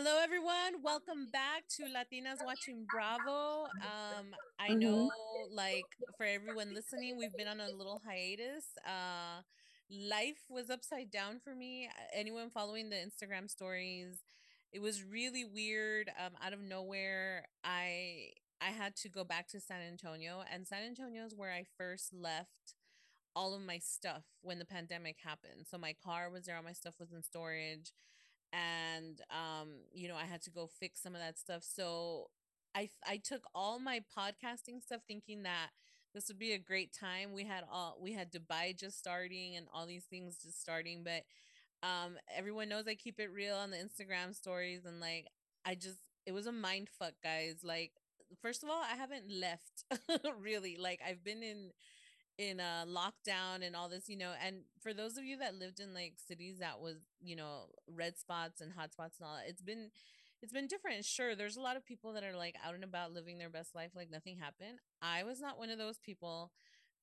Hello, everyone. Welcome back to Latinas Watching Bravo. Um, I Mhm. know, like, for everyone listening, we've been on a little hiatus. Uh, life was upside down for me. Anyone following the Instagram stories, it was really weird. Um, out of nowhere, I I had to go back to San Antonio, and San Antonio is where I first left all of my stuff when the pandemic happened. So my car was there, all my stuff was in storage and um you know i had to go fix some of that stuff. So i i took all my podcasting stuff thinking that this would be a great time. We had all we had dubai just starting and all these things just starting but um everyone knows i keep it real on the instagram stories and like i just it was a mind fuck guys. Like first of all i haven't left really. Like i've been in in a lockdown and all this, you know. And for those of you that lived in like cities that was, you know, red spots and hot spots and all that, it's been it's been different. Sure, there's a lot of people that are like out and about living their best life like nothing happened. I was not one of those people.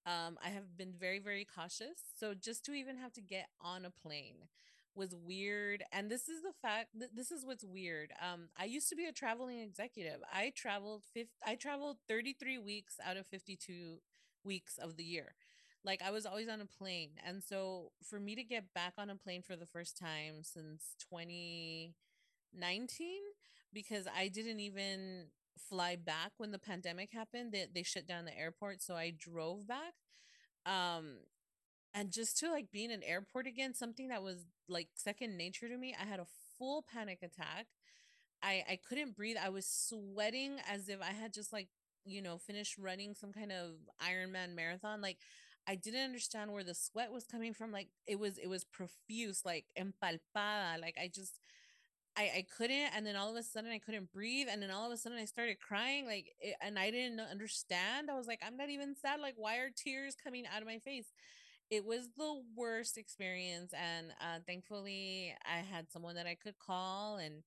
Um, I have been very, very cautious. So just to even have to get on a plane was weird. And this is the fact that this is what's weird. Um, I used to be a traveling executive. I traveled 50, I traveled 33 weeks out of 52 weeks of the year. Like I was always on a plane. And so for me to get back on a plane for the first time since 2019, because I didn't even fly back when the pandemic happened, they, they shut down the airport. So I drove back. Um, and just to like be in an airport again, something that was like second nature to me, I had a full panic attack. I I couldn't breathe. I was sweating as if I had just like you know finished running some kind of Ironman marathon. Like I didn't understand where the sweat was coming from. Like it was it was profuse, like empalpada. Like I just I I couldn't, and then all of a sudden I couldn't breathe, and then all of a sudden I started crying. Like it, and I didn't understand. I was like, I'm not even sad. Like why are tears coming out of my face? it was the worst experience and uh, thankfully i had someone that i could call and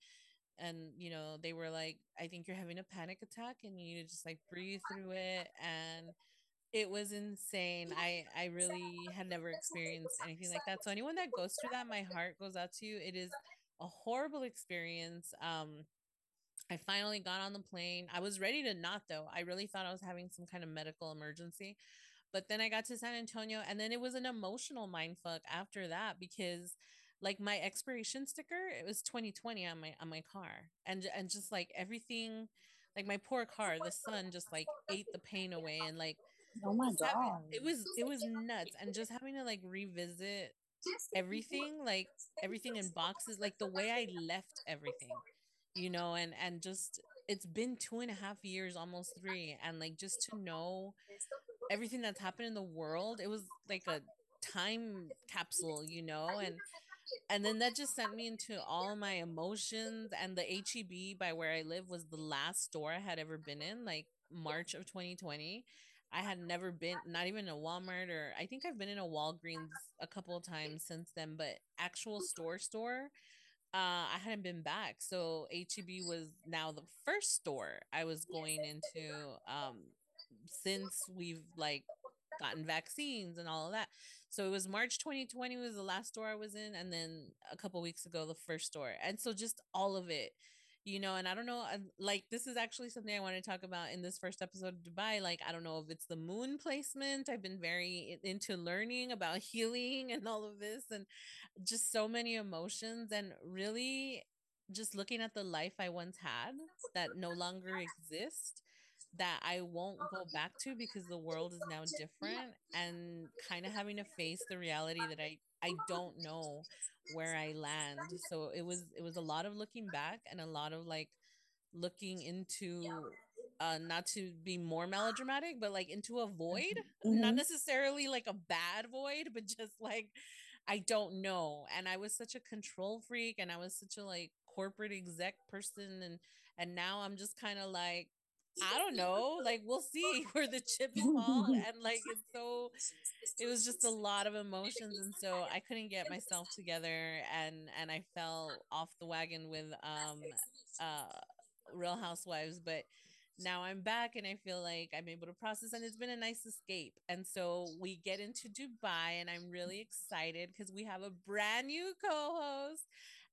and you know they were like i think you're having a panic attack and you just like breathe through it and it was insane i i really had never experienced anything like that so anyone that goes through that my heart goes out to you it is a horrible experience um I finally got on the plane. I was ready to not though. I really thought I was having some kind of medical emergency. But then I got to San Antonio and then it was an emotional mind fuck after that because like my expiration sticker, it was 2020 on my on my car. And and just like everything like my poor car, the sun just like ate the pain away and like Oh my god. it was it was nuts and just having to like revisit everything like everything in boxes like the way I left everything you know and and just it's been two and a half years almost three and like just to know everything that's happened in the world it was like a time capsule you know and and then that just sent me into all my emotions and the heb by where i live was the last store i had ever been in like march of 2020 i had never been not even a walmart or i think i've been in a walgreens a couple of times since then but actual store store uh, I hadn't been back. So HEB was now the first store I was going into um since we've like gotten vaccines and all of that. So it was March 2020 was the last store I was in and then a couple weeks ago the first store. And so just all of it you know and i don't know like this is actually something i want to talk about in this first episode of dubai like i don't know if it's the moon placement i've been very into learning about healing and all of this and just so many emotions and really just looking at the life i once had that no longer exists that i won't go back to because the world is now different and kind of having to face the reality that i i don't know where I land. So it was it was a lot of looking back and a lot of like looking into uh not to be more melodramatic, but like into a void. Not Mm-hmm. necessarily like a bad void, but just like I don't know. And I was such a control freak and I was such a like corporate exec person and and now I'm just kind of like I don't know. Like we'll see where the chips fall. And like it's so it was just a lot of emotions and so I couldn't get myself together and and I fell off the wagon with um uh Real Housewives, but now I'm back and I feel like I'm able to process and it's been a nice escape. And so we get into Dubai and I'm really excited because we have a brand new co-host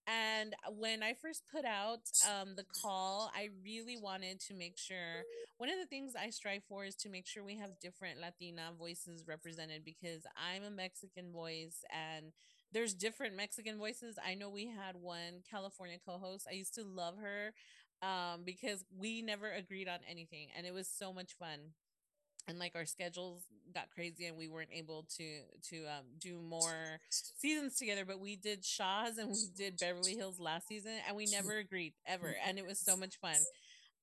And when I first put out um, the call, I really wanted to make sure one of the things I strive for is to make sure we have different Latina voices represented because I'm a Mexican voice and there's different Mexican voices. I know we had one California co-host. I used to love her um, because we never agreed on anything and it was so much fun and like our schedules got crazy and we weren't able to to um, do more seasons together but we did shahs and we did beverly hills last season and we never agreed ever and it was so much fun.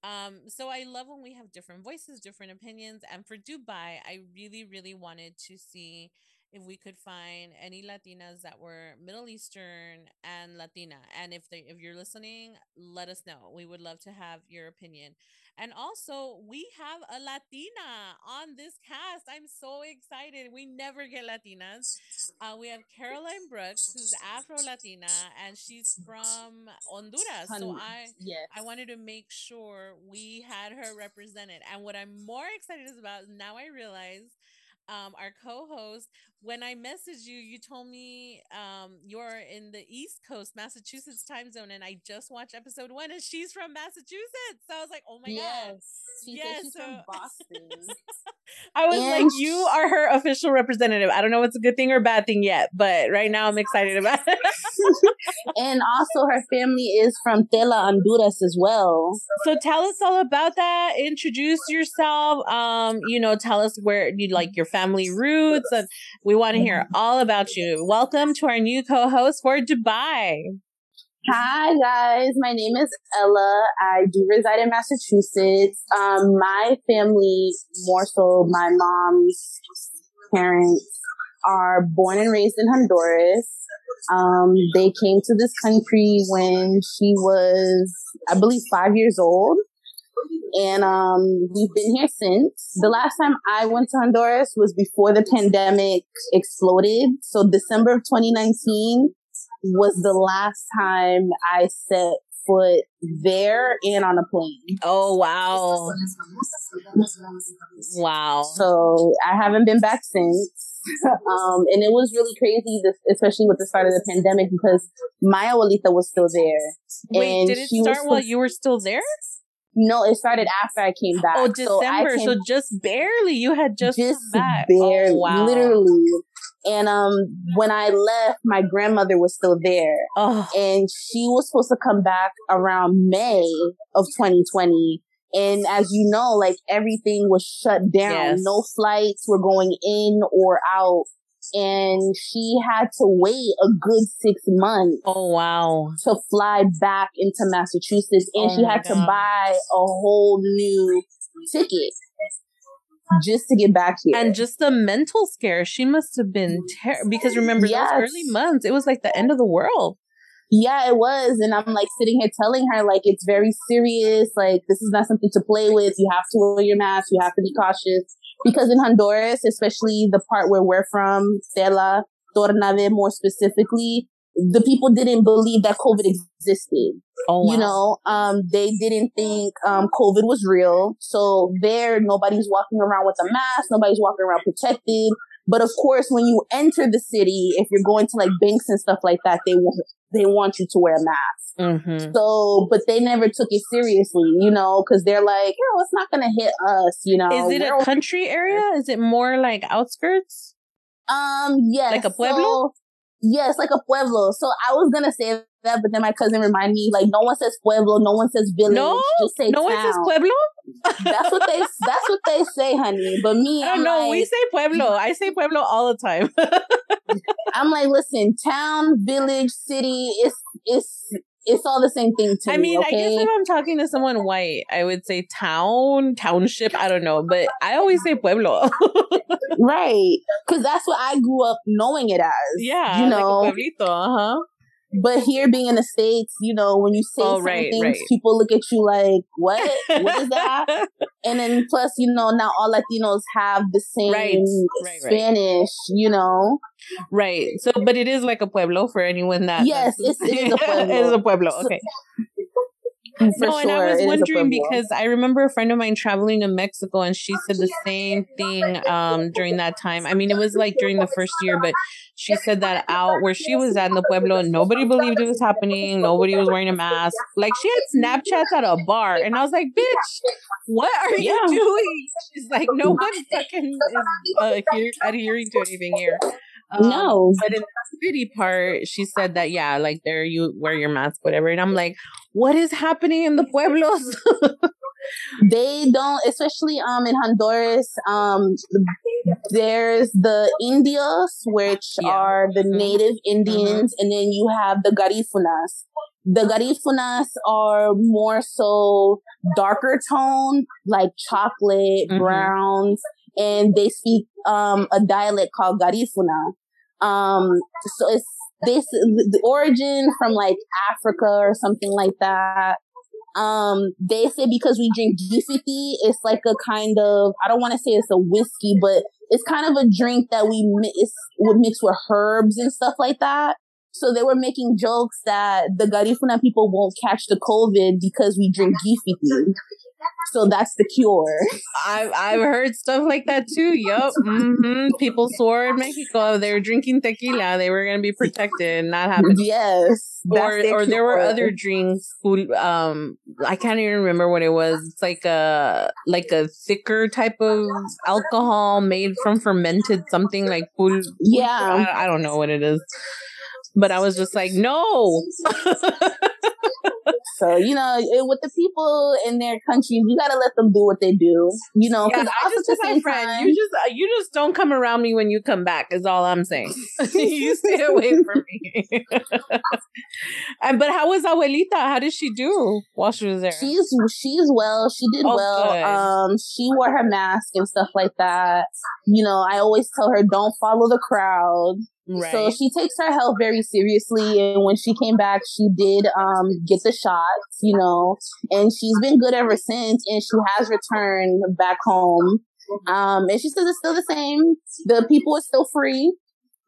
Um so i love when we have different voices different opinions and for dubai i really really wanted to see if we could find any Latinas that were Middle Eastern and Latina. And if they if you're listening, let us know. We would love to have your opinion. And also, we have a Latina on this cast. I'm so excited. We never get Latinas. Uh, we have Caroline Brooks, who's Afro Latina, and she's from Honduras. So I, yes. I wanted to make sure we had her represented. And what I'm more excited about now, I realize um, our co-host when i messaged you you told me um, you're in the east coast massachusetts time zone and i just watched episode one and she's from massachusetts. So i was like oh my yes. god she yes she's so... from boston. I was and like you are her official representative. I don't know what's a good thing or bad thing yet but right now i'm excited about it. And also her family is from tela honduras as well. So tell us all about that. Introduce yourself. Um you know tell us where you like your family roots and we want to hear all about you. Welcome to our new co-host for Dubai. Hi guys, my name is Ella. I do reside in Massachusetts. Um, my family, more so my mom's parents, are born and raised in Honduras. Um, they came to this country when she was, I believe, five years old and um, we've been here since. The last time I went to Honduras was before the pandemic exploded. So December of 2019 was the last time I set foot there and on a plane. Oh wow. Wow. So I haven't been back since. um, and it was really crazy, especially with the start of the pandemic, because my abuelita was still there. Wait, and did it start while you were still there? No, it started after I came back. Oh, December. So, so just barely. You had just, just back. barely, oh, wow. literally. And um, when I left, my grandmother was still there, oh. and she was supposed to come back around May of 2020. And as you know, like everything was shut down. Yes. No flights were going in or out and she had to wait a good six months. Oh wow! To fly back into Massachusetts, and oh she had God. to buy a whole new ticket just to get back here. And just the mental scare, she must have been terrible. Because remember yes. those early months, it was like the end of the world. Yeah, it was. And I'm like sitting here telling her, like, it's very serious. Like, this is not something to play with. You have to wear your mask. You have to be cautious because in Honduras, especially the part where we're from, Tela, Tornabé more specifically, the people didn't believe that COVID existed. Oh, wow. You know, um, they didn't think, um, COVID was real. So there, nobody's walking around with a mask. Nobody's walking around protected. But of course, when you enter the city, if you're going to like banks and stuff like that, they want, they want you to wear a mask. Mm-hmm. So, but they never took it seriously, you know, because they're like, oh, it's not going to hit us, you know. Is it We're a country area? Is it more like outskirts? Um, yes. Like a pueblo? So, yes, like a pueblo. So I was going to say that, but then my cousin reminded me, like, no one says pueblo, no one says village. No, just say no town. one says pueblo. That's what they. That's what they say, honey. But me, I don't know. Like, we say pueblo. I say pueblo all the time. I'm like, listen, town, village, city. It's it's it's all the same thing to I me. I mean, okay? I guess if I'm talking to someone white, I would say town, township. I don't know, but I always say pueblo. right, because that's what I grew up knowing it as. Yeah, you know, like pueblito. Uh huh. But here being in the States, you know, when you say oh, certain right, things, right. people look at you like, what? what is that? and then plus, you know, now all Latinos have the same right, Spanish, you know? Right. So, but it is like a pueblo for anyone that. Yes, it's, it is a pueblo. it is a pueblo. Okay. For no, and I was wondering because I remember a friend of mine traveling to Mexico and she said the same thing um, during that time. I mean, it was like during the first year, but she said that out where she was at in the Pueblo, nobody believed it was happening. Nobody was wearing a mask. Like she had Snapchats at a bar. And I was like, bitch, what are yeah. you doing? She's like, no one fucking is uh, adhering to anything here. Um, no. But in the city part, she said that, yeah, like there you wear your mask, whatever. And I'm like, what is happening in the pueblos? they don't, especially um in Honduras, um there's the Indios, which yeah. are the mm-hmm. native Indians, mm-hmm. and then you have the Garifunas. The Garifunas are more so darker tone, like chocolate, mm-hmm. browns, and they speak um a dialect called Garifuna. Um, so it's this the origin from like Africa or something like that. Um, they say because we drink gifiti, it's like a kind of I don't want to say it's a whiskey, but it's kind of a drink that we mix would mix with herbs and stuff like that. So they were making jokes that the Garifuna people won't catch the COVID because we drink gifiti. So that's the cure. I've I've heard stuff like that too. Yup. Mm-hmm. People swore in Mexico they were drinking tequila. They were gonna be protected, not having yes. Or or there were other drinks. Who, um, I can't even remember what it was. It's like a like a thicker type of alcohol made from fermented something like pul. Yeah, I, I don't know what it is. But I was just like, no. so you know, with the people in their countries, you gotta let them do what they do. You know, because yeah, I just the my friend, time, you just uh, you just don't come around me when you come back. Is all I'm saying. you stay away from me. and but how was Abuelita? How did she do while she was there? She's she's well. She did oh, well. Good. Um, she wore her mask and stuff like that. You know, I always tell her don't follow the crowd. Right. So she takes her health very seriously. And when she came back, she did um, get the shots, you know, and she's been good ever since. And she has returned back home. Um, and she says it's still the same. The people are still free,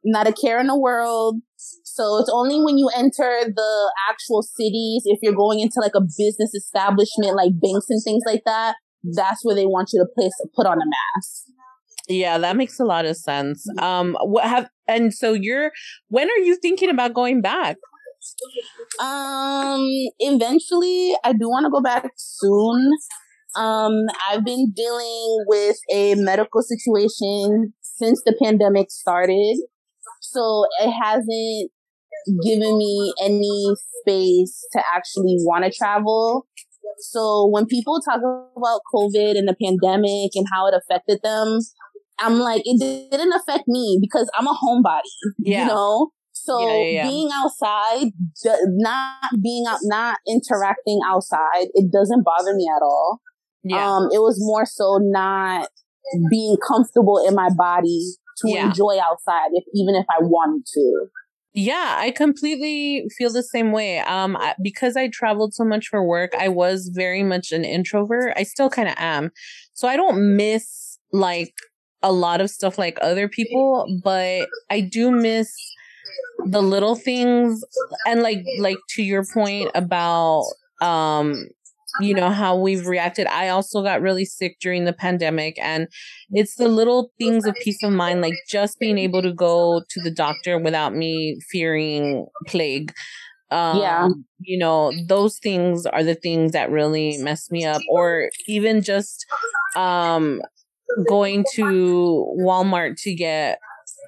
not a care in the world. So it's only when you enter the actual cities, if you're going into like a business establishment, like banks and things like that, that's where they want you to place put on a mask. Yeah, that makes a lot of sense. Um, what have and so you're when are you thinking about going back? Um, eventually, I do want to go back soon. Um, I've been dealing with a medical situation since the pandemic started, so it hasn't given me any space to actually want to travel. So when people talk about COVID and the pandemic and how it affected them, I'm like, it didn't affect me because I'm a homebody, yeah. you know? So yeah, yeah, being outside, not being out, not interacting outside, it doesn't bother me at all. Um, it was more so not being comfortable in my body to enjoy outside, if even if I wanted to. Yeah, I completely feel the same way. Um, because I traveled so much for work, I was very much an introvert. I still kind of am. So I don't miss like a lot of stuff like other people, but I do miss the little things and like like to your point about um you know how we've reacted. I also got really sick during the pandemic and it's the little things of peace of mind like just being able to go to the doctor without me fearing plague. Um, yeah. you know those things are the things that really mess me up or even just um going to Walmart to get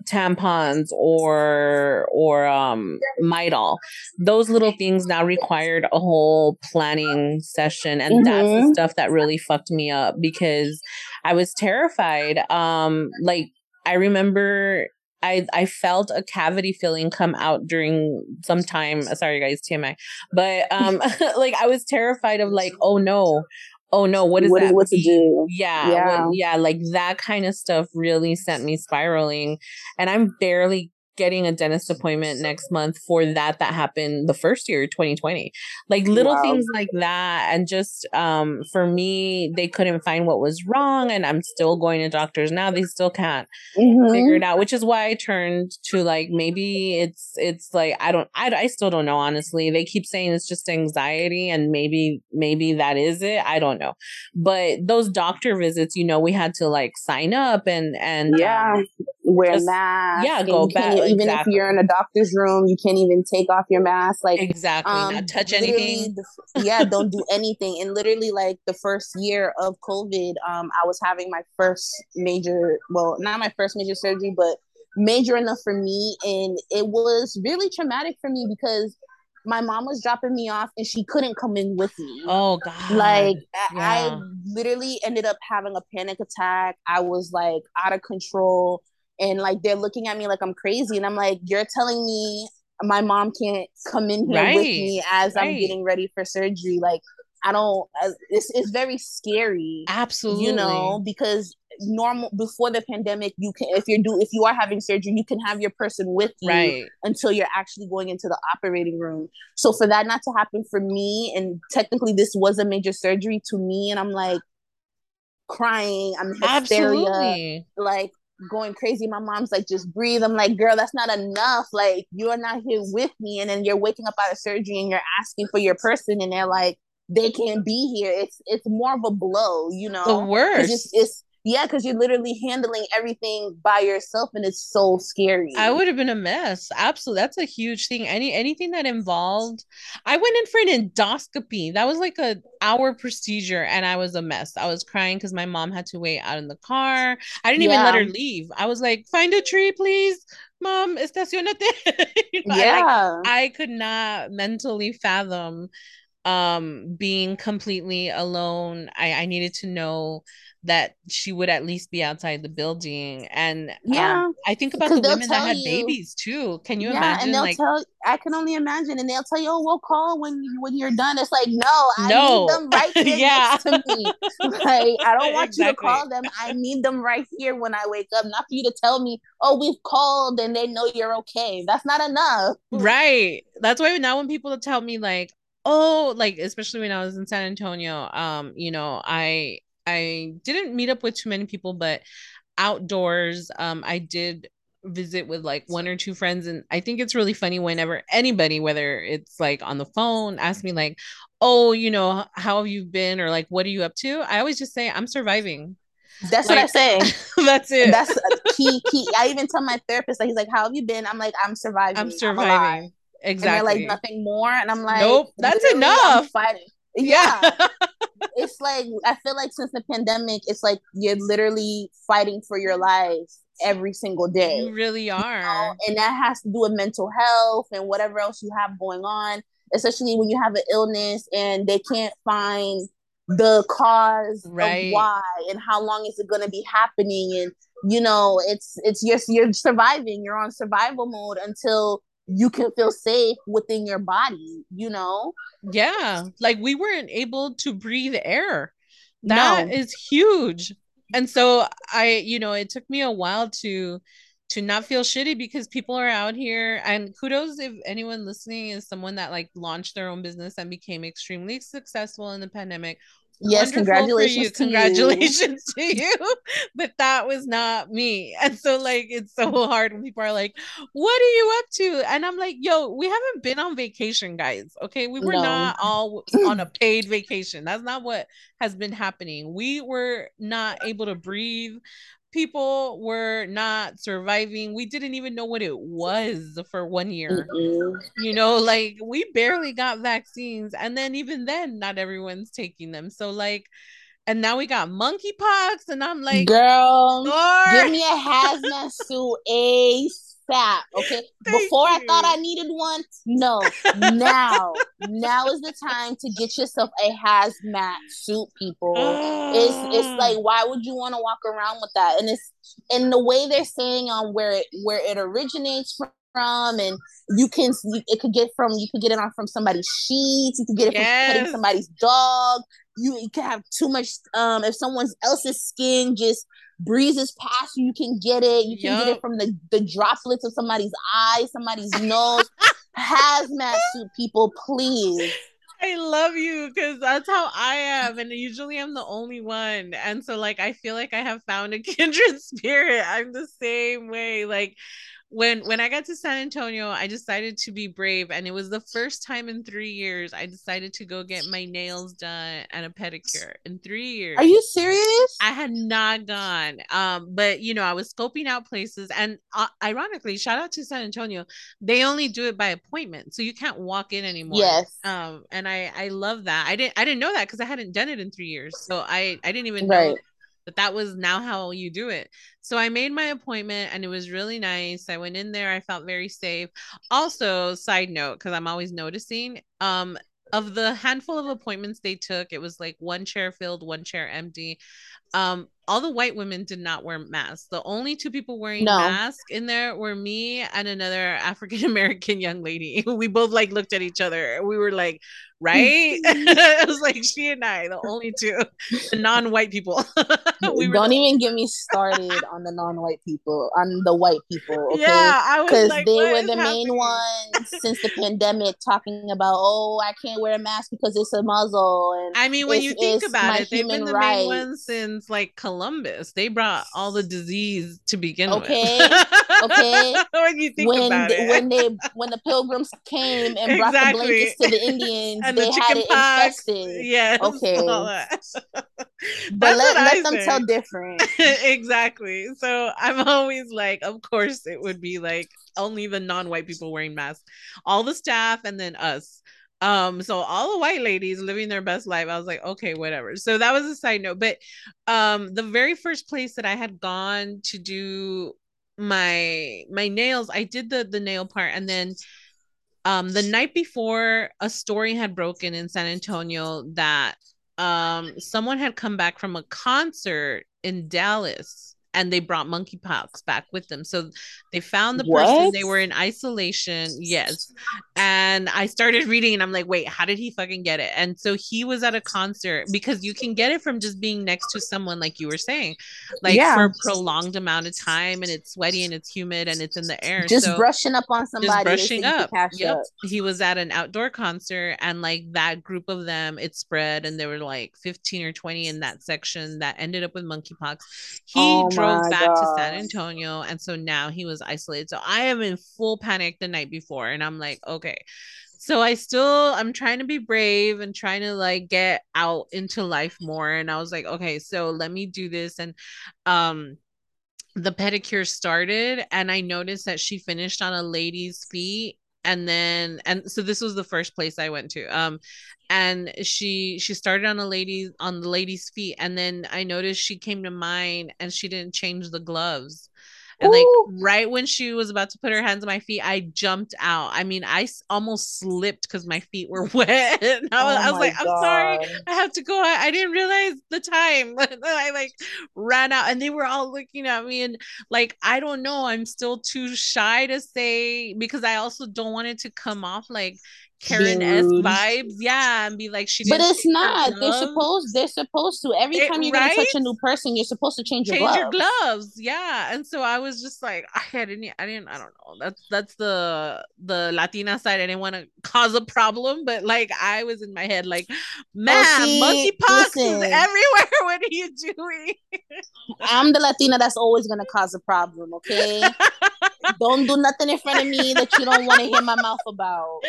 tampons or or um Midol. Those little things now required a whole planning session and mm-hmm. that's the mm-hmm. stuff that really fucked me up because I was terrified. Um like I remember I I felt a cavity feeling come out during some time. Sorry guys, TMI. But um like I was terrified of like, oh no, oh no, what is what, that? What to do? Yeah, yeah, what, yeah. Like that kind of stuff really sent me spiraling, and I'm barely getting a dentist appointment next month for that that happened the first year 2020 like little wow. things like that and just um for me they couldn't find what was wrong and i'm still going to doctors now they still can't mm-hmm. figure it out which is why i turned to like maybe it's it's like i don't I, I still don't know honestly. They keep saying it's just anxiety and maybe maybe that is it i don't know. But those doctor visits you know we had to like sign up and and yeah. um, wear masks yeah go back even exactly. if you're in a doctor's room, you can't even take off your mask. Like exactly, um, not touch anything. The, yeah, don't do anything. And literally, like the first year of COVID, um, I was having my first major, well, not my first major surgery, but major enough for me, and it was really traumatic for me because my mom was dropping me off and she couldn't come in with me. Oh god. Like yeah. I literally ended up having a panic attack. I was like out of control and like they're looking at me like I'm crazy, and I'm like, you're telling me my mom can't come in here right. with me as right. I'm getting ready for surgery, like. I don't. Uh, it's it's very scary. Absolutely, you know, because normal before the pandemic, you can if you're do if you are having surgery, you can have your person with you right. until you're actually going into the operating room. So for that not to happen for me, and technically this was a major surgery to me, and I'm like crying, I'm hysteria, Absolutely. like going crazy. My mom's like, just breathe. I'm like, girl, that's not enough. Like, you're not here with me. And then you're waking up out of surgery and you're asking for your person, and they're like, they can't be here. It's it's more of a blow, you know. The worst. It's, it's yeah, because you're literally handling everything by yourself, and it's so scary. I would have been a mess. Absolutely, that's a huge thing. Any anything that involved, I went in for an endoscopy. That was like a hour procedure, and I was a mess. I was crying because my mom had to wait out in the car. I didn't yeah. even let her leave. I was like, "Find a tree, please." Mom, estacionate. you know, yeah, I, I could not mentally fathom um being completely alone. I I needed to know that she would at least be outside the building. And um, yeah, um, I think about the women that had you, babies too. Can you yeah, imagine? And they'll like, tell, I can only imagine, and they'll tell you, "Oh, we'll call when when you're done." It's like, no, I no. need them right here yeah. next to me. like, I don't want exactly. you to call them. I need them right here when I wake up. Not for you to tell me, "Oh, we've called," and they know you're okay. That's not enough. Right. That's why now when people tell me like, oh like especially when i was in san antonio um you know i I didn't meet up with too many people, but outdoors, um, I did visit with like one or two friends and i think it's really funny whenever anybody whether it's like on the phone ask me like oh you know how have you been? or like what are you up to? I always just say i'm surviving. That's like, what i say. that's it. That's a key key. I even tell my therapist like he's like how have you been? I'm like i'm surviving. I'm surviving I'm exactly and they're like nothing more? And i'm like nope. That's enough. fighting. Yeah it's like I feel like since the pandemic, it's like you're literally fighting for your life every single day. You really are. You know? And that has to do with mental health and whatever else you have going on, especially when you have an illness and they can't find the cause right. of why and how long is it going to be happening and you know it's it's you're you're surviving you're on survival mode until you can feel safe within your body, you know? Yeah. Like we weren't able to breathe air. That no. is huge. And so I, you know, it took me a while to to not feel shitty because people are out here and kudos if anyone listening is someone that like launched their own business and became extremely successful in the pandemic Yes, congratulations. To congratulations you. to you. But that was not me. And so like it's so hard when people are like, What are you up to? And I'm like, yo, we haven't been on vacation, guys. Okay. We were no. not all on a paid vacation. That's not what has been happening. We were not able to breathe people were not surviving. We didn't even know what it was for one year. Mm-hmm. You know, like we barely got vaccines. And then even then, not everyone's taking them. So like and now we got monkeypox, and I'm like, girl, give me a hazmat suit, ace fat. Okay. Before you. I thought I needed one. No. now. now is the time to get yourself a hazmat suit, people. it's it's like why would you want to walk around with that? And it's and the way they're saying on where it where it originates from, and you can it could get from you could get it on from somebody's sheets, you could get it yes. from petting somebody's dog. You, you can have too much. Um, if someone else's skin just breezes past you, you can get it. You can yep. get it from the the droplets of somebody's eyes, somebody's nose. Hazmat suit people, please. I love you because that's how I am. And usually I'm the only one. And so, like, I feel like I have found a kindred spirit. I'm the same way. Like, when when I got to San Antonio, I decided to be brave, and it was the first time in three years I decided to go get my nails done and a pedicure in three years. Are you serious? I had not gone, um, but you know I was scoping out places, and uh, ironically, shout out to San Antonio, they only do it by appointment, so you can't walk in anymore. Yes. Um, and I I love that. I didn't I didn't know that because I hadn't done it in three years, so I I didn't even right. know but that was now how you do it. So I made my appointment and it was really nice. I went in there, I felt very safe. Also, side note, because I'm always noticing, um, of the handful of appointments they took, it was like one chair filled, one chair empty. Um, all the white women did not wear masks. The only two people wearing no. masks in there were me and another African American young lady. We both like looked at each other. We were like, right? it was like she and I, the only two the non-white people. we Don't even get me started on the non-white people, on the white people. Okay? Yeah, because like, they were the happening? main ones since the pandemic talking about, oh, I can't wear a mask because it's a muzzle. And I mean, when you think about it, they've been the rights. main ones since like Columbus. They brought all the disease to begin okay. with. okay. Okay. when you think when about the, it. when they when the pilgrims came and exactly. brought the blankets to the Indians, and they the had it pox. infested. Yes. Okay. but let, let them tell different. exactly. So I'm always like, of course it would be like only the non-white people wearing masks. All the staff and then us um so all the white ladies living their best life i was like okay whatever. So that was a side note but um the very first place that i had gone to do my my nails i did the the nail part and then um the night before a story had broken in san antonio that um someone had come back from a concert in dallas and they brought monkeypox back with them. So they found the what? person, they were in isolation. Yes. And I started reading and I'm like, wait, how did he fucking get it? And so he was at a concert because you can get it from just being next to someone, like you were saying, like yeah. for a prolonged amount of time and it's sweaty and it's humid and it's in the air. Just so brushing up on somebody. Just brushing up. Yep. Up. He was at an outdoor concert and like that group of them, it spread and there were like 15 or 20 in that section that ended up with monkeypox. He oh drove drove back to San Antonio. And so now he was isolated. So I am in full panic the night before. And I'm like, okay. So I still I'm trying to be brave and trying to like get out into life more. And I was like, okay, so let me do this. And um the pedicure started and I noticed that she finished on a lady's feet and then and so this was the first place I went to. Um and she she started on a lady on the lady's feet and then I noticed she came to mine and she didn't change the gloves. And like right when she was about to put her hands on my feet, I jumped out. I mean, I s- almost slipped because my feet were wet. And I was, oh I was like, God. I'm sorry, I have to go. I, I didn't realize the time. I like ran out and they were all looking at me. And like, I don't know, I'm still too shy to say because I also don't want it to come off like Karen S vibes, yeah, and be like she. But it's not. They're supposed. They're supposed to. Every it, time you're right? gonna touch a new person, you're supposed to change your change gloves. your gloves. Yeah, and so I was just like, I didn't. I didn't. I don't know. That's that's the the Latina side. I didn't want to cause a problem, but like I was in my head, like, man, oh, monkeypox is everywhere. What are you doing? I'm the Latina that's always gonna cause a problem. Okay, don't do nothing in front of me that you don't want to hear my mouth about.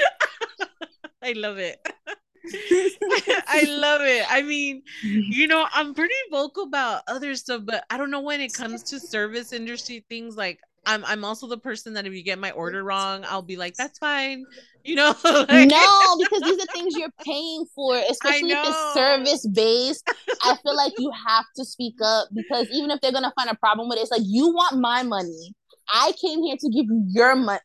I love it. I love it. I mean, you know, I'm pretty vocal about other stuff, but I don't know when it comes to service industry things like I'm I'm also the person that if you get my order wrong, I'll be like, that's fine. You know? like, no, because these are things you're paying for, especially if it's service based. I feel like you have to speak up because even if they're gonna find a problem with it, it's like you want my money. I came here to give you your money,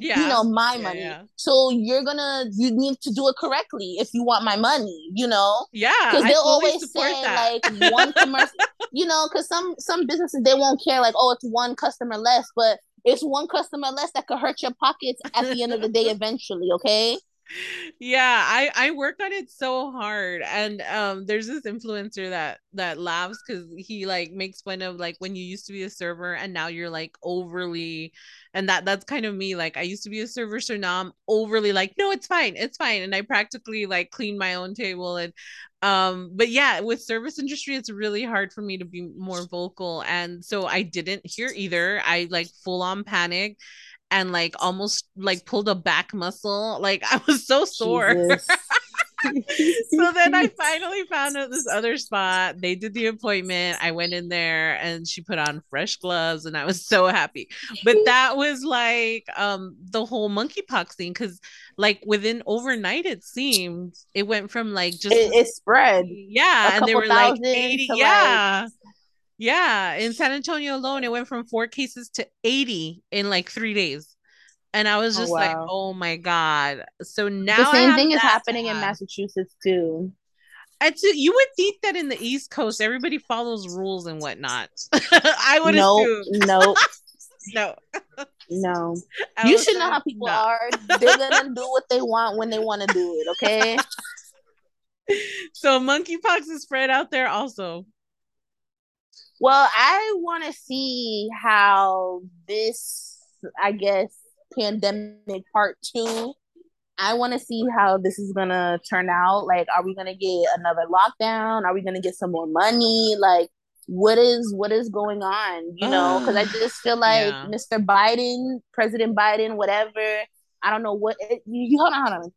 yeah. you know, my yeah, money. Yeah. So you're gonna, you need to do it correctly if you want my money, you know? Yeah. Because they'll always say that. like one commercial, you know, because some some businesses they won't care like, oh, it's one customer less, but it's one customer less that could hurt your pockets at the end of the day eventually, okay? Yeah i i work on it so hard and um there's this influencer that that laughs because he like makes fun of like when you used to be a server and now you're like overly and that that's kind of me like i used to be a server so now i'm overly like no it's fine it's fine and i practically like clean my own table and um but yeah with service industry it's really hard for me to be more vocal and so i didn't hear either i like full on panic and like almost like pulled a back muscle. Like I was so sore. so then I finally found out this other spot. They did the appointment. I went in there and she put on fresh gloves and I was so happy. But that was like um the whole monkeypox thing cuz like within overnight it seemed it went from like just it, it spread. Yeah, and they were like 80 yeah. Like yeah, in San Antonio alone, it went from four cases to 80 in like three days. And I was oh, just oh, wow. like, oh my God. So now the same thing is happening in Massachusetts too. It's, you would think that in the East Coast, everybody follows rules and whatnot. I would nope, assume. Nope. no. No. You should know how people are. They're gonna do what they want when they want to do it, okay? So monkeypox is spread out there also. Well, I want to see how this, I guess, pandemic part two. I want to see how this is gonna turn out. Like, are we gonna get another lockdown? Are we gonna get some more money? Like, what is what is going on? You know, mm. because I just feel like yeah. Mr. Biden, President Biden, whatever. I don't know what. It, you, you hold on, hold on.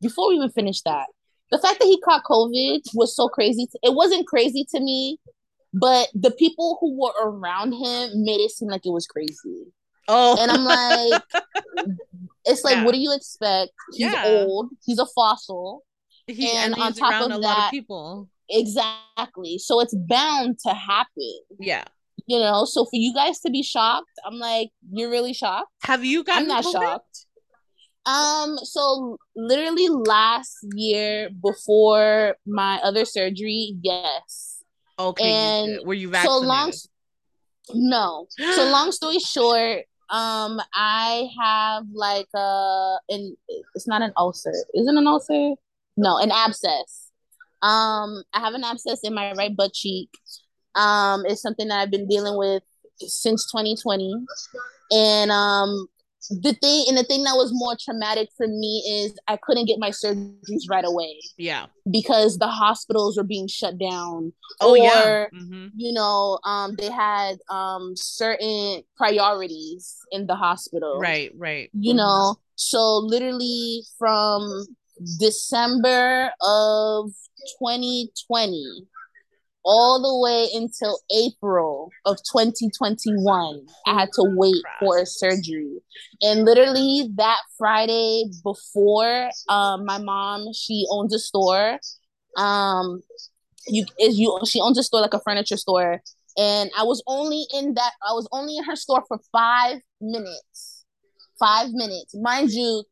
Before we even finish that, the fact that he caught COVID was so crazy. To, it wasn't crazy to me but the people who were around him made it seem like it was crazy. Oh, and I'm like, it's like, yeah. what do you expect? He's yeah. old. He's a fossil. He, and, and on top of that, of people. Exactly. So it's bound to happen. Yeah. You know, so for you guys to be shocked, I'm like, you're really shocked. Have you gotten? I'm not COVID? shocked. Um, so literally last year before my other surgery, yes. Okay. And were you vaccinated? So long. No. So long story short, um, I have like a, and it's not an ulcer. Is it an ulcer? No, an abscess. Um, I have an abscess in my right butt cheek. Um, it's something that I've been dealing with since 2020, and um, the thing and the thing that was more traumatic for me is I couldn't get my surgeries right away. Yeah. Because the hospitals were being shut down. Oh or, yeah. Mm-hmm. You know, um they had um certain priorities in the hospital. Right, right. You mm-hmm. know, so literally from December of 2020 all the way until April of 2021. I had to wait for a surgery. And literally that Friday before, um, my mom, she owns a store. Um, you is you she owns a store like a furniture store. And I was only in that I was only in her store for five minutes. Five minutes. Mind you,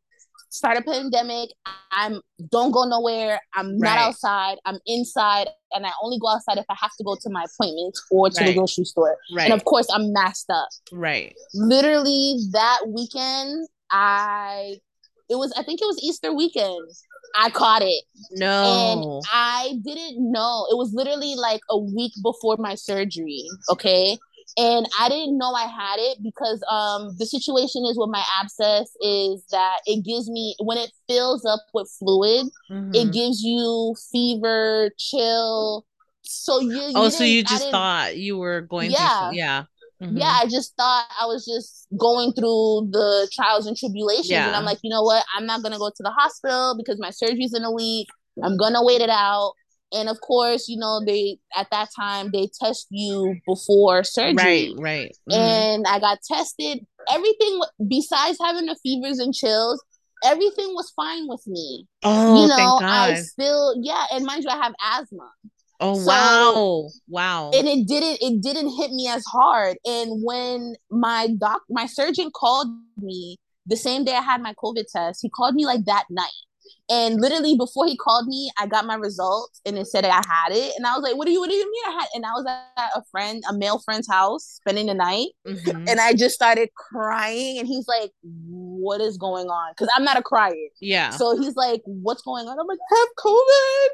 start a pandemic. I'm don't go nowhere. I'm not outside. I'm inside, and I only go outside if I have to go to my appointments or to right. the grocery store. Right. And of course, I'm masked up. Right. Literally that weekend, I it was I think it was Easter weekend. I caught it. No. And I didn't know. It was literally like a week before my surgery. Okay and I didn't know I had it because um the situation is with my abscess is that it gives me when it fills up with fluid, mm-hmm. it gives you fever, chill. So you, oh, so you just thought you were going yeah. through yeah. Mm-hmm. Yeah, I just thought I was just going through the trials and tribulations. Yeah. And I'm like, you know what? I'm not going to go to the hospital because my surgery's in a week. I'm going to wait it out and of course you know they at that time they test you before surgery. Right right. Mm-hmm. and i got tested. Everything besides having the fevers and chills everything was fine with me. Oh you know i still yeah and mind you i have asthma. Oh so, wow. Wow. and it didn't it didn't hit me as hard. And when my doc my surgeon called me the same day i had my covid test he called me like that night And literally before he called me, I got my results and it said I had it. And I was like, what do you what do you mean I had and I was at a friend, a male friend's house spending the night. Mm-hmm. And I just started crying. And he's like, What is going on? Because I'm not a crier. Yeah. So he's like, What's going on? I'm like, I have COVID.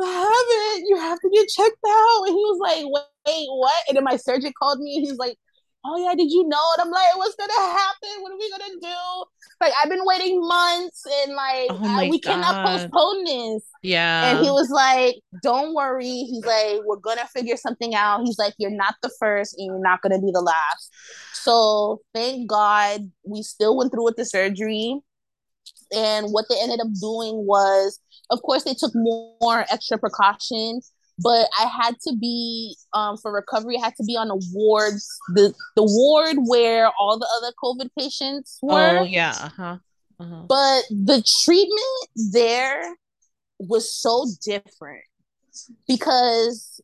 I have it. You have to get checked out. And he was like, Wait, what? And then my surgeon called me and he's like, oh yeah, did you know? And I'm like, what's gonna happen? What are we gonna do? Like I've been waiting months and like oh I, we God. cannot postpone this. Yeah. And he was like, don't worry. He's like, we're gonna figure something out. He's like, you're not the first and you're not gonna be the last. So thank God we still went through with the surgery. And what they ended up doing was, of course, they took more extra precautions but I had to be um, for recovery. I had to be on the wards, the the ward where all the other COVID patients were. Oh yeah, uh-huh. Uh-huh. But the treatment there was so different because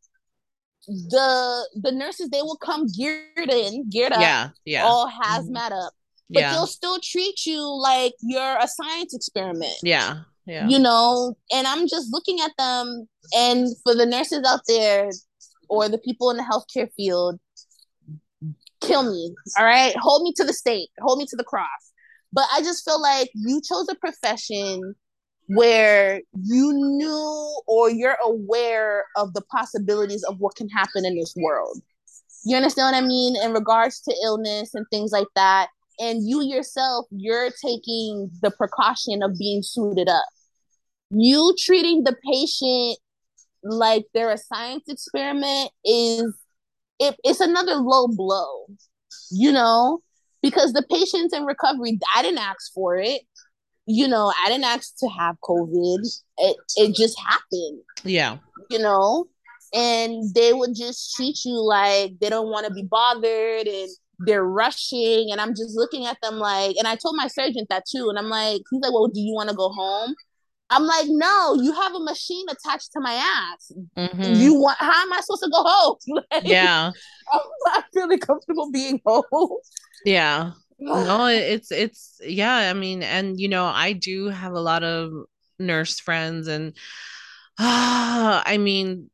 the the nurses they will come geared in, geared up, yeah, yeah, all hazmat mm-hmm. up, but yeah. they'll still treat you like you're a science experiment. Yeah, yeah. You know, and I'm just looking at them and for the nurses out there or the people in the healthcare field, kill me. All right. Hold me to the stake. Hold me to the cross. But I just feel like you chose a profession where you knew or you're aware of the possibilities of what can happen in this world. You understand what I mean? In regards to illness and things like that. And you yourself, you're taking the precaution of being suited up. You treating the patient like they're a science experiment is it, it's another low blow you know? Because the patients in recovery. I didn't ask for it. You know i didn't ask to have covid. It, it just happened. Yeah. You know? And they would just treat you like they don't want to be bothered and they're rushing and i'm just looking at them like and i told my surgeon that too and i'm like he's like well do you want to go home I'm like, no, you have a machine attached to my ass. Mm-hmm. You want? How am I supposed to go home? like, yeah, I'm not feeling comfortable being home. Yeah, no, it's it's yeah. I mean, and you know, I do have a lot of nurse friends, and uh, I mean,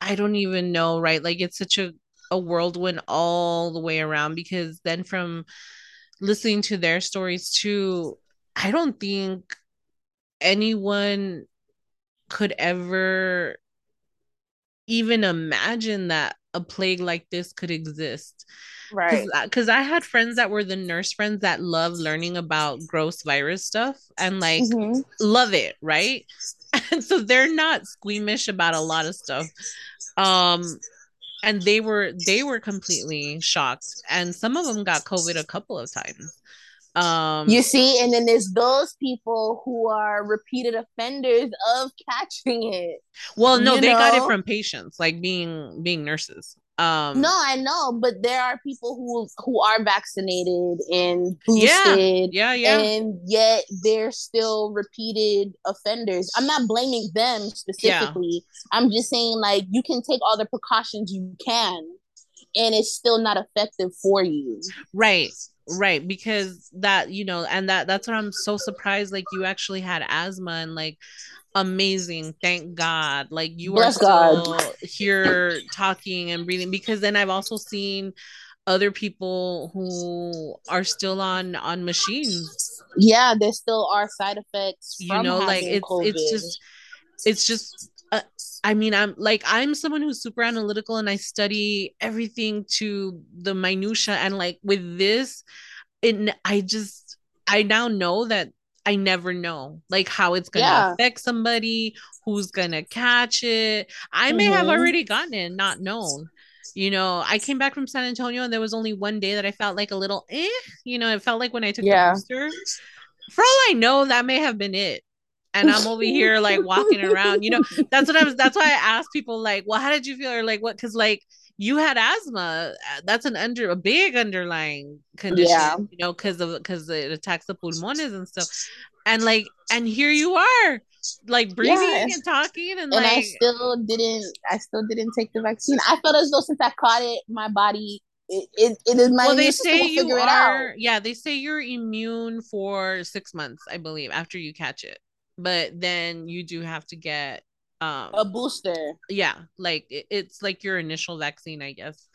I don't even know, right? Like, it's such a a whirlwind all the way around because then from listening to their stories too, I don't think anyone could ever even imagine that a plague like this could exist. Right. Because I had friends that were the nurse friends that love learning about gross virus stuff and like mm-hmm. love it, right? And so they're not squeamish about a lot of stuff. Um, and they were they were completely shocked, and some of them got COVID a couple of times. Um, you see, and then there's those people who are repeated offenders of catching it. Well, no, they know? got it from patients, like being being nurses. Um, no, I know, but there are people who who are vaccinated and boosted, yeah, yeah, yeah, and yet they're still repeated offenders. I'm not blaming them specifically. Yeah. I'm just saying, like, you can take all the precautions you can, and it's still not effective for you. Right right because that you know and that that's what i'm so surprised like you actually had asthma and like amazing thank god like you Bless are still god. here talking and breathing because then i've also seen other people who are still on on machines yeah there still are side effects you know like it's COVID. it's just it's just uh, I mean, I'm like I'm someone who's super analytical and I study everything to the minutia and like with this it I just I now know that I never know like how it's gonna yeah. affect somebody, who's gonna catch it. I mm-hmm. may have mm-hmm. already gotten it, not known. You know, I came back from San Antonio and there was only one day that I felt like a little eh, you know, it felt like when I took yeah. the booster. For all I know, that may have been it and I'm over here like walking around. You know, that's what I was. That's why I asked people like, "Well, how did you feel?" Or like, "What?" Because like you had asthma. Uh, that's an under a big underlying condition. Yeah. You know, because of because it attacks the pulmones and stuff. And like, and here you are, like breathing yes. and talking, and, and like, I still didn't. I still didn't take the vaccine. I felt as though since I caught it, my body it, it, it is my well they say you are yeah they say you're immune for six months i believe after you catch it but then you do have to get um a booster. yeah like it, it's like your initial vaccine i guess.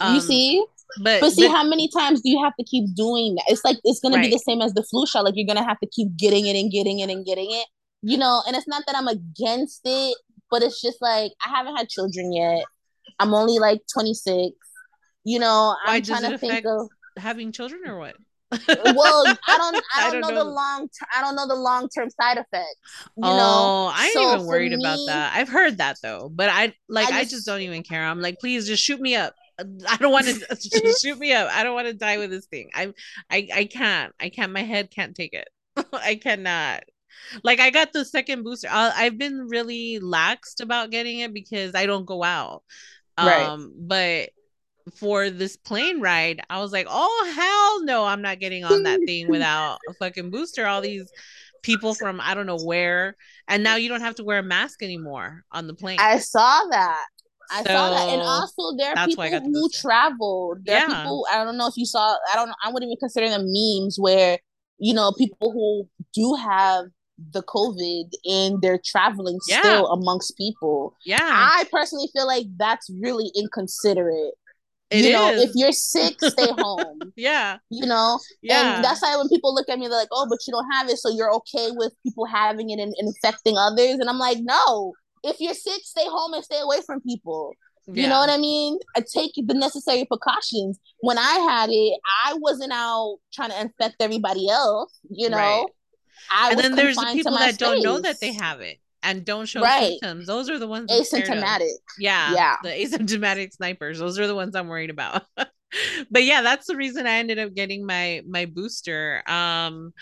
Um, you see? but but see but, how many times do you have to keep doing that? It's like it's gonna right. be the same as the flu shot. Like you're gonna have to keep getting it and getting it and getting it you know? And it's not that i'm against it but it's just like i haven't had children yet. I'm only like 26 you know? I'm trying to think of having children or what well, I don't, I don't, I don't know, know, the long, ter- I don't know the long term side effects. You oh, know? I ain't so even worried me, about that. I've heard that though, but I like, I just, I just, don't even care. I'm like, please just shoot me up. I don't want to shoot me up. I don't want to die with this thing. I, I, I can't. I can't. My head can't take it. I cannot. Like I got the second booster. i have been really laxed about getting it because I don't go out. Right. Um, but for this plane ride, I was like, oh hell no, I'm not getting on that thing without a fucking booster. All these people from I don't know where, and now you don't have to wear a mask anymore on the plane. I saw that. I so, saw that, and also there are people who travel. There yeah. are people. I don't know if you saw. I don't. I wouldn't even consider them memes where you know people who do have the COVID and they're traveling yeah. still amongst people. Yeah. I personally feel like that's really inconsiderate. It you know, if you're sick, stay home. yeah. You know? Yeah. And that's why when people look at me, they're like, oh, but you don't have it. So you're okay with people having it and, and infecting others. And I'm like, no. If you're sick, stay home and stay away from people. Yeah. You know what I mean? I take the necessary precautions. When I had it, I wasn't out trying to infect everybody else, you know? Right. I and then there's the people that space. don't know that they have it and don't show right. symptoms. Those are the ones asymptomatic. Yeah, yeah, the asymptomatic snipers. Those are the ones I'm worried about. but yeah, that's the reason I ended up getting my my booster um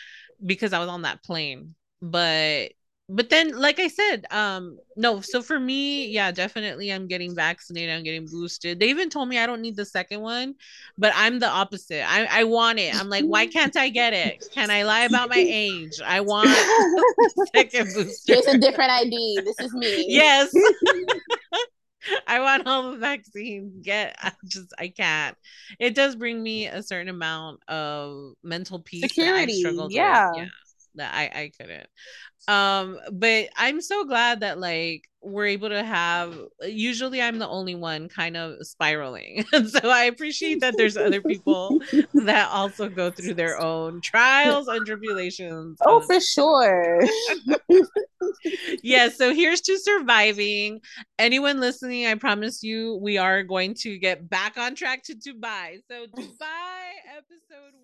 because I was on that plane. But but then like i said um no so for me yeah definitely i'm getting vaccinated i'm getting boosted they even told me i don't need the second one but i'm the opposite i, I want it i'm like why can't i get it can i lie about my age i want second booster here's a different id this is me yes I want all the vaccines. Get I just I can't. It does bring me a certain amount of mental peace. Security. yeah. With. yeah. That I I couldn't. Um but i'm so glad that like we're able to have usually i'm the only one kind of spiraling. So i appreciate that there's other people that also go through their own trials and tribulations. Oh for sure. Yeah so here's to surviving. Anyone listening i promise you we are going to get back on track to dubai. So dubai episode